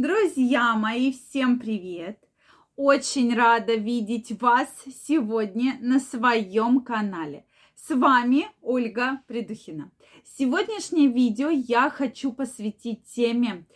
Друзья мои, всем привет! Очень рада видеть вас сегодня на своем канале. С вами Ольга Придухина. Сегодняшнее видео я хочу посвятить теме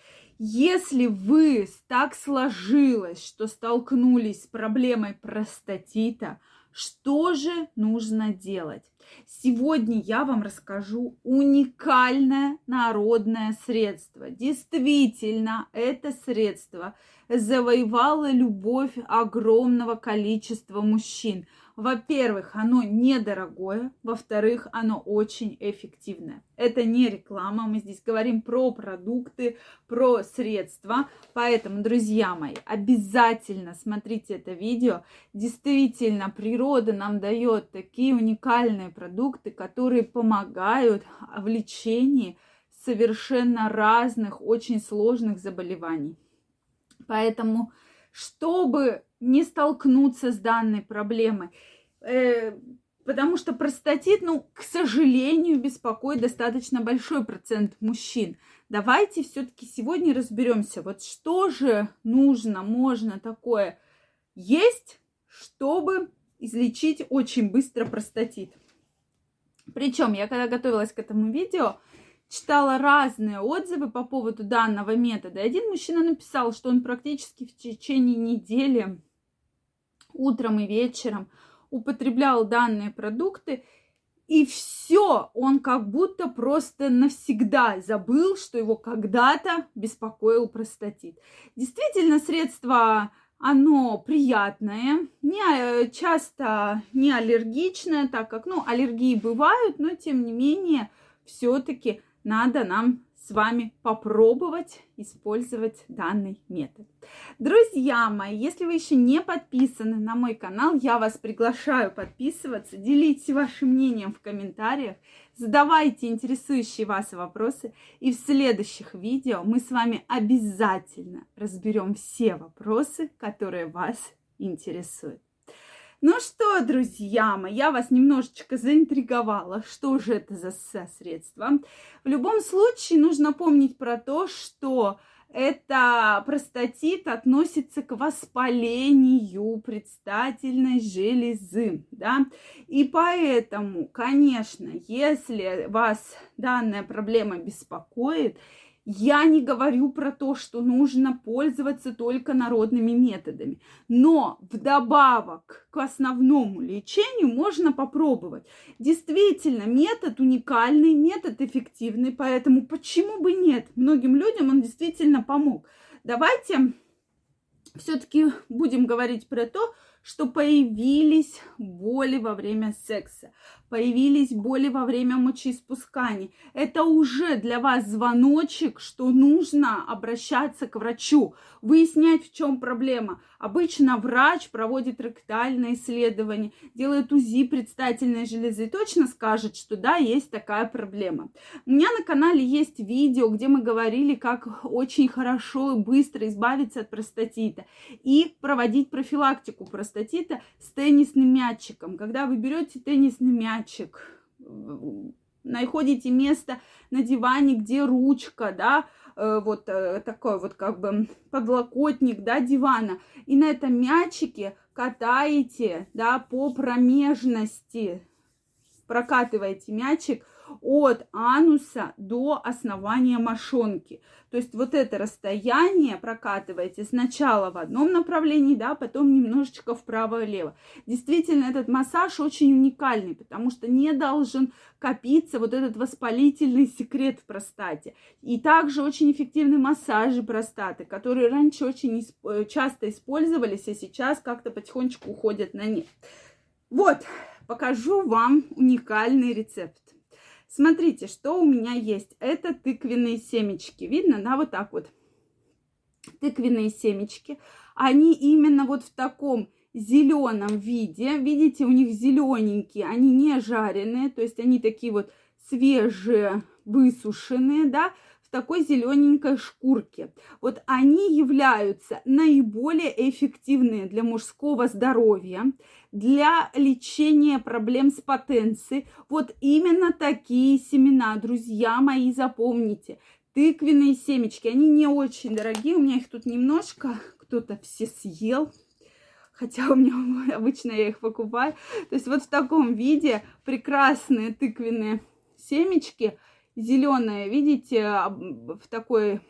если вы так сложилось, что столкнулись с проблемой простатита, что же нужно делать? Сегодня я вам расскажу уникальное народное средство. Действительно, это средство завоевало любовь огромного количества мужчин. Во-первых, оно недорогое, во-вторых, оно очень эффективное. Это не реклама, мы здесь говорим про продукты, про средства. Поэтому, друзья мои, обязательно смотрите это видео. Действительно, природа нам дает такие уникальные продукты, которые помогают в лечении совершенно разных, очень сложных заболеваний. Поэтому, чтобы не столкнуться с данной проблемой. Э, потому что простатит, ну, к сожалению, беспокоит достаточно большой процент мужчин. Давайте все-таки сегодня разберемся, вот что же нужно, можно такое есть, чтобы излечить очень быстро простатит. Причем я когда готовилась к этому видео, читала разные отзывы по поводу данного метода. Один мужчина написал, что он практически в течение недели утром и вечером употреблял данные продукты, и все, он как будто просто навсегда забыл, что его когда-то беспокоил простатит. Действительно, средство оно приятное, не часто не аллергичное, так как, ну, аллергии бывают, но тем не менее, все-таки надо нам с вами попробовать использовать данный метод. Друзья мои, если вы еще не подписаны на мой канал, я вас приглашаю подписываться, делитесь вашим мнением в комментариях, задавайте интересующие вас вопросы, и в следующих видео мы с вами обязательно разберем все вопросы, которые вас интересуют. Ну что, друзья мои, я вас немножечко заинтриговала, что же это за средство. В любом случае нужно помнить про то, что это простатит относится к воспалению предстательной железы, да, и поэтому, конечно, если вас данная проблема беспокоит, я не говорю про то, что нужно пользоваться только народными методами, но вдобавок к основному лечению можно попробовать. Действительно, метод уникальный, метод эффективный, поэтому почему бы нет? Многим людям он действительно помог. Давайте все-таки будем говорить про то, что появились боли во время секса, появились боли во время мочеиспускания. Это уже для вас звоночек, что нужно обращаться к врачу, выяснять, в чем проблема. Обычно врач проводит ректальное исследование, делает УЗИ предстательной железы и точно скажет, что да, есть такая проблема. У меня на канале есть видео, где мы говорили, как очень хорошо и быстро избавиться от простатита и проводить профилактику простатита с теннисным мячиком. Когда вы берете теннисный мяч, мячик, находите место на диване, где ручка, да, э, вот э, такой вот как бы подлокотник, да, дивана, и на этом мячике катаете, да, по промежности, прокатываете мячик от ануса до основания мошонки. То есть вот это расстояние прокатываете сначала в одном направлении, да, потом немножечко вправо-лево. Действительно, этот массаж очень уникальный, потому что не должен копиться вот этот воспалительный секрет в простате. И также очень эффективны массажи простаты, которые раньше очень э, часто использовались, а сейчас как-то потихонечку уходят на нет. Вот, покажу вам уникальный рецепт. Смотрите, что у меня есть. Это тыквенные семечки. Видно, да, вот так вот. Тыквенные семечки. Они именно вот в таком зеленом виде. Видите, у них зелененькие, они не жареные, то есть они такие вот свежие, высушенные, да, такой зелененькой шкурке. Вот они являются наиболее эффективные для мужского здоровья для лечения проблем с потенцией. Вот именно такие семена, друзья мои, запомните. тыквенные семечки. Они не очень дорогие, у меня их тут немножко, кто-то все съел. Хотя у меня обычно я их покупаю. То есть вот в таком виде прекрасные тыквенные семечки. Зеленые, видите, в такой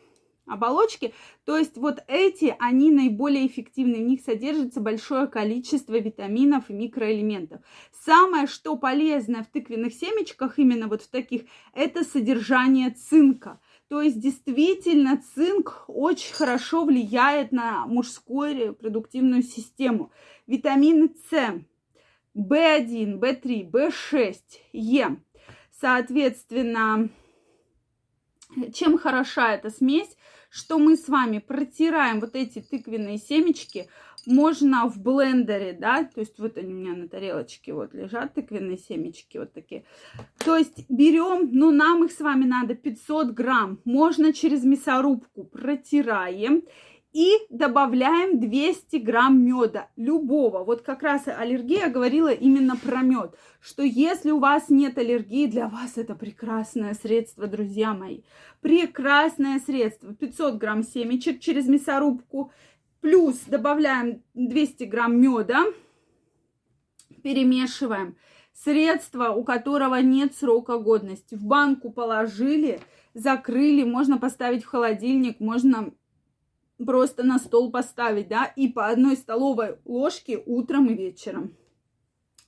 оболочки. То есть вот эти, они наиболее эффективны. В них содержится большое количество витаминов и микроэлементов. Самое, что полезное в тыквенных семечках, именно вот в таких, это содержание цинка. То есть действительно цинк очень хорошо влияет на мужскую репродуктивную систему. Витамины С, В1, В3, В6, Е. Соответственно, чем хороша эта смесь? Что мы с вами протираем вот эти тыквенные семечки, можно в блендере, да, то есть вот они у меня на тарелочке вот лежат, тыквенные семечки вот такие. То есть берем, ну нам их с вами надо 500 грамм, можно через мясорубку протираем и добавляем 200 грамм меда любого. Вот как раз аллергия говорила именно про мед, что если у вас нет аллергии, для вас это прекрасное средство, друзья мои. Прекрасное средство. 500 грамм семечек через мясорубку, плюс добавляем 200 грамм меда, перемешиваем. Средство, у которого нет срока годности. В банку положили, закрыли, можно поставить в холодильник, можно просто на стол поставить, да, и по одной столовой ложке утром и вечером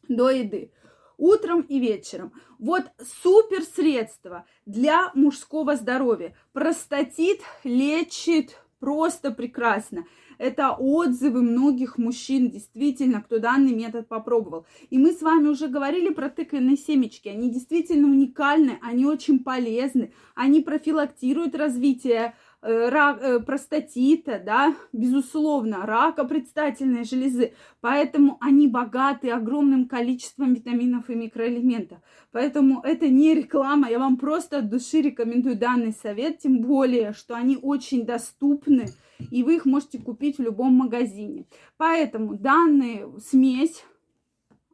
до еды. Утром и вечером. Вот супер средство для мужского здоровья. Простатит лечит просто прекрасно. Это отзывы многих мужчин, действительно, кто данный метод попробовал. И мы с вами уже говорили про тыквенные семечки. Они действительно уникальны, они очень полезны, они профилактируют развитие рак, э, простатита, да, безусловно, рака предстательной железы. Поэтому они богаты огромным количеством витаминов и микроэлементов. Поэтому это не реклама, я вам просто от души рекомендую данный совет, тем более, что они очень доступны, и вы их можете купить в любом магазине. Поэтому данную смесь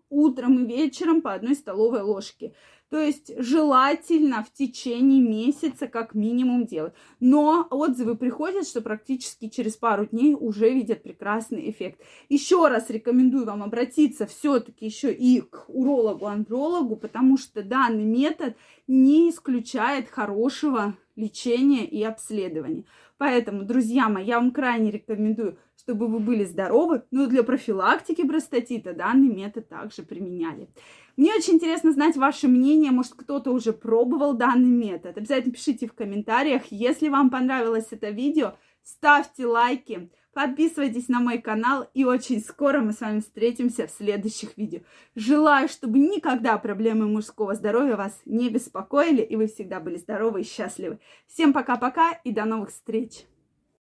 утром и вечером по одной столовой ложке. То есть желательно в течение месяца как минимум делать. Но отзывы приходят, что практически через пару дней уже видят прекрасный эффект. Еще раз рекомендую вам обратиться все-таки еще и к урологу-андрологу, потому что данный метод не исключает хорошего лечения и обследования. Поэтому, друзья мои, я вам крайне рекомендую, чтобы вы были здоровы, но для профилактики простатита данный метод также применяли. Мне очень интересно знать ваше мнение, может кто-то уже пробовал данный метод. Обязательно пишите в комментариях. Если вам понравилось это видео, ставьте лайки, подписывайтесь на мой канал и очень скоро мы с вами встретимся в следующих видео. Желаю, чтобы никогда проблемы мужского здоровья вас не беспокоили и вы всегда были здоровы и счастливы. Всем пока-пока и до новых встреч!